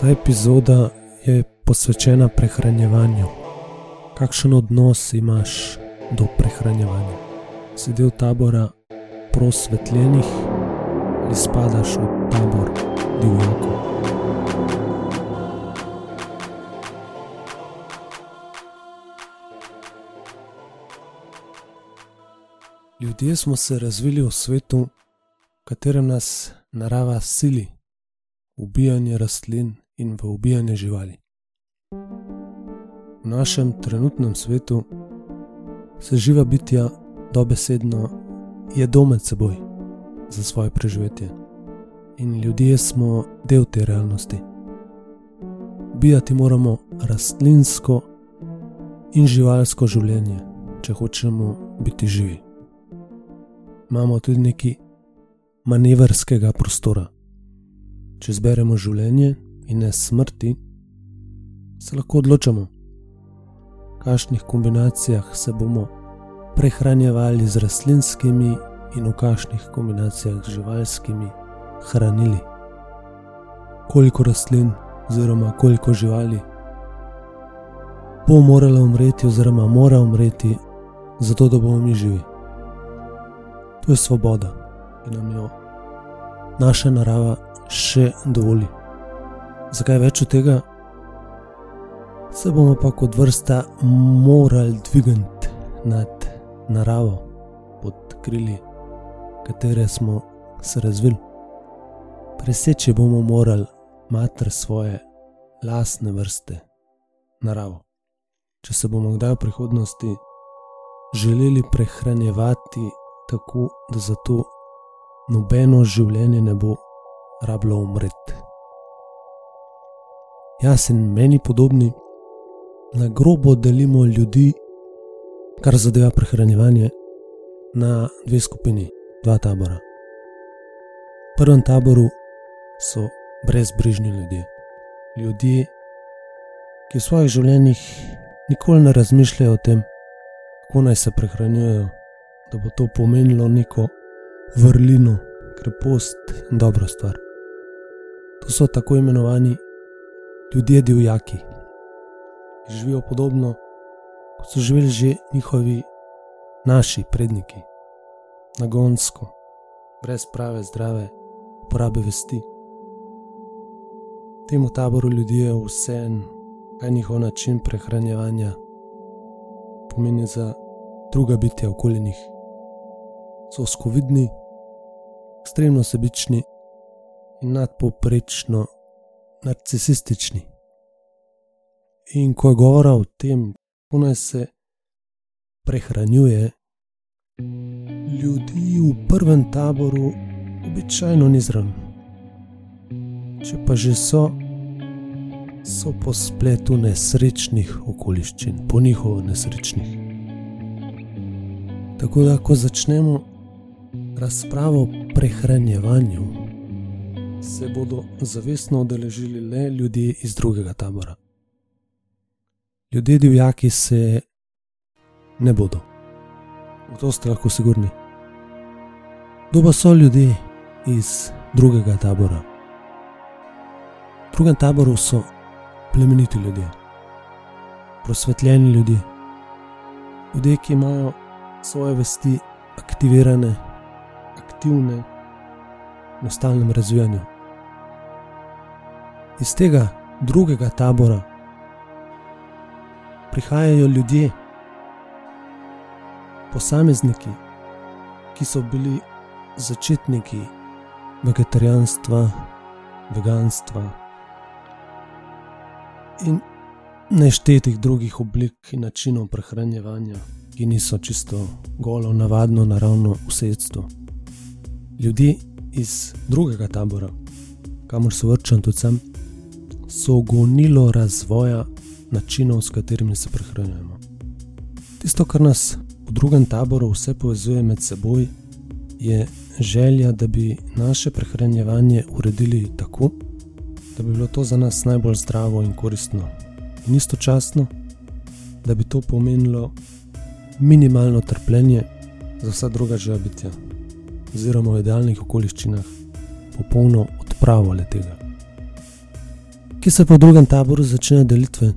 Ta epizoda je posvečena prehranjevanju. Kakšen odnos imaš do prehranjevanja? Si del tabora prosvetljenih ali spadaš v tabor divjakov? Ljudje smo se razvili v svetu, v katerem nas narava sili ubijanje rastlin in v ubijanje živali. V našem trenutnem svetu se živa bitja dobesedno jedo med seboj za svoje preživetje. In ljudje smo del te realnosti. Ubijati moramo rastlinsko in živalsko življenje, če hočemo biti živi. Imamo tudi nekaj manevrskega prostora. Če zberemo življenje in ne smrti, se lahko odločamo, v kakšnih kombinacijah se bomo prehranjevali z rastlinskimi in v kakšnih kombinacijah z živalskimi hranili. Koliko rastlin, oziroma koliko živali bo moralo umreti, oziroma mora umreti, zato da bomo mi živi. To je svoboda, ki nam jo naša narava še dovoli. Zakaj več od tega? Se bomo pa kot vrsta morali dvigati nad naravo, pod krili, katere smo se razvili. Preseči bomo morali mater svoje lastne vrste, naravo. Če se bomo kdaj v prihodnosti želeli prehranjevati tako, da zato nobeno življenje ne bo rablo umreti. Jaz in meni podobni, na grobo delimo ljudi, kar zadeva prehranjevanje, na dve skupini, dva tabora. V prvem taboru so brezbrižni ljudje. Ljudje, ki v svojih življenjih nikoli ne razmišljajo o tem, kako naj se prehranjujejo, da bo to pomenilo neko vrlino, krepost in dobro stvar. To so tako imenovani ljudje divjaki, ki živijo podobno kot so živeli že njihovi naši predniki, nagonsko, brez prave zdrave porabe vesti. Temu taboru ljudi je vse en, kaj njihov način prehranjevanja pomeni za druga bitja okoli njih. So skovidni, ekstremno sebični in nadpoprečno narcisistični. In ko je govora o tem, kako naj se prehranjuje, ljudi v prvem taboru običajno ni zraven. Če pa že so, so po spletu nesrečnih okoliščin, po njihovo nesrečnih. Tako da, ko začnemo razpravo o prehranjevanju, se bodo zavestno odeležili le ljudje iz drugega tabora. Ljudje divjaki se ne bodo, v to ste lahko sigurni. Kdo pa so ljudje iz drugega tabora? V drugem taboru so plemeniti ljudje, prosvetljeni ljudje, ljudje, ki imajo svoje vesti aktivirane, aktivne, v stalnem razvijanju. Iz tega drugega tabora prihajajo ljudje, posamezniki, ki so bili začetniki vegetarijanstva, veganstva in neštetih drugih oblik in načinov prehranjevanja, ki niso čisto golo, navadno, naravno vsedstvo. Ljudje iz drugega tabora, kamor se vrčam tudi sam, so gonilo razvoja načinov, s katerimi se prehranjujemo. Tisto, kar nas v drugem taboru vse povezuje med seboj, je želja, da bi naše prehranjevanje uredili tako, da bi bilo to za nas najbolj zdravo in koristno, in istočasno, da bi to pomenilo minimalno trpljenje za vsa druga živa bitja, oziroma v idealnih okoliščinah popolno odpravo le tega. Ki se v drugem taboru začnejo delitve.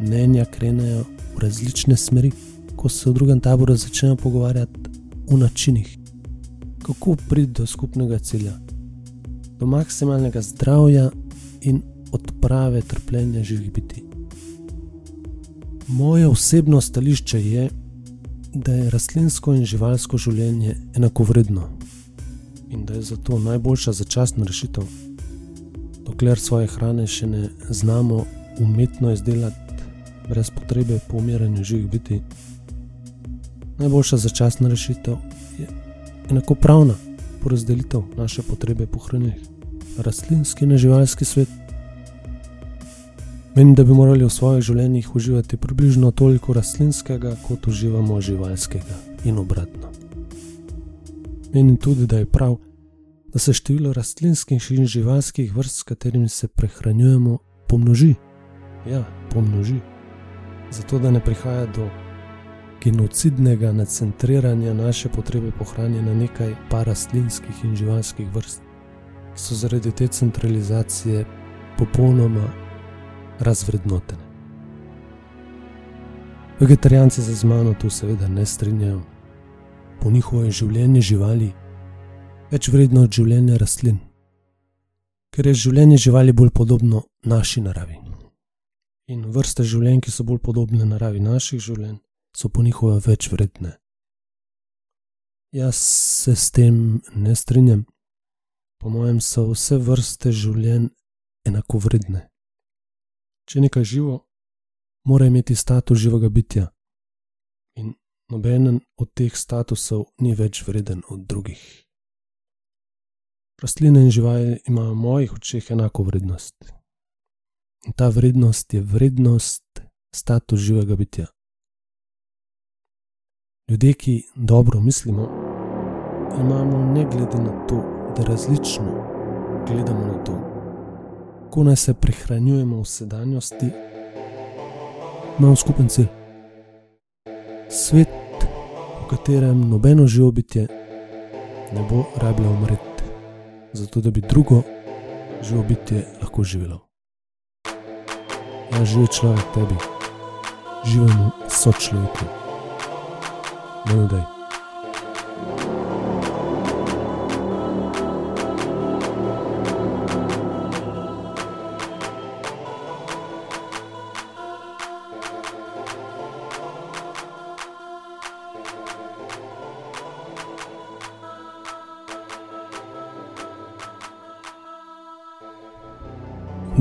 Mnenja krenejo v različne smeri, ko se v drugem taboru začnejo pogovarjati o načinih, kako priti do skupnega cilja, do maksimalnega zdravja in odprave trpljenja živih biti. Moje osebno stališče je, da je rastlinsko in živalsko življenje enako vredno in da je zato najboljša začasna rešitev, dokler svoje hrane še ne znamo umetno izdelati, brez potrebe po umiranju živih biti. Najboljša začasna rešitev je enakopravna porazdelitev naše potrebe po hrani, rastlinski in živalski svet. Menim, da bi morali v svojih življenjih uživati približno toliko rastlinskega, kot uživamo živalskega in obratno. Menim tudi, da je prav, da se število rastlinskih in živalskih vrst, s katerimi se prehranjujemo, pomnoži. Ja, pomnoži. Zato, da ne prihaja do genocidnega nacentriranja naše potrebe po hrani na nekaj pa rastlinskih in živalskih vrst, ki so zaradi te centralizacije popolnoma razvrednotene. Vegetarijanci se z mano tu seveda ne strinjajo. Po njihovem življenju živali več vredno od življenja rastlin, ker je življenje živali bolj podobno naši naravi. In vrste življenj, ki so bolj podobne naravi naših življenj, so po njihove več vredne. Jaz se s tem ne strinjam. Po mojem, so vse vrste življenj enako vredne. Če je nekaj živo, mora imeti status živega bitja. In nobenen od teh statusov ni več vreden od drugih. Rastline in živali imajo v mojih očeh enako vrednost. In ta vrednost je vrednost status živega bitja. Ljudje, ki dobro mislimo, imamo ne glede na to, da različno gledamo na to, kako naj se prehranjujemo v sedanjosti, imamo skupen cilj. Svet, v katerem nobeno živo bitje ne bo rabilo umreti, zato da bi drugo živo bitje lahko živelo. Ja, živi človek tebi, živimo sočloveku. No, daj.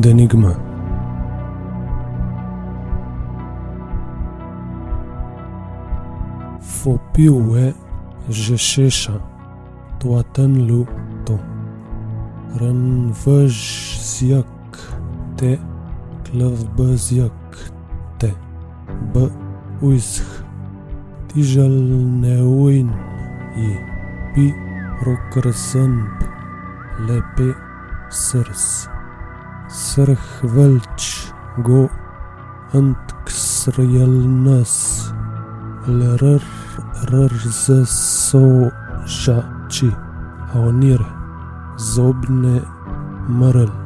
ده نجمة فوبيوة الجشاشة تواتنلو تو رنفج زيك تي كلغبة زيك تي بوزخ تجل ناوين ي بي روكر الزنب لبي سرس. Velč go antkstrjalnas lrr rrzošači, aonir, zobne mrl.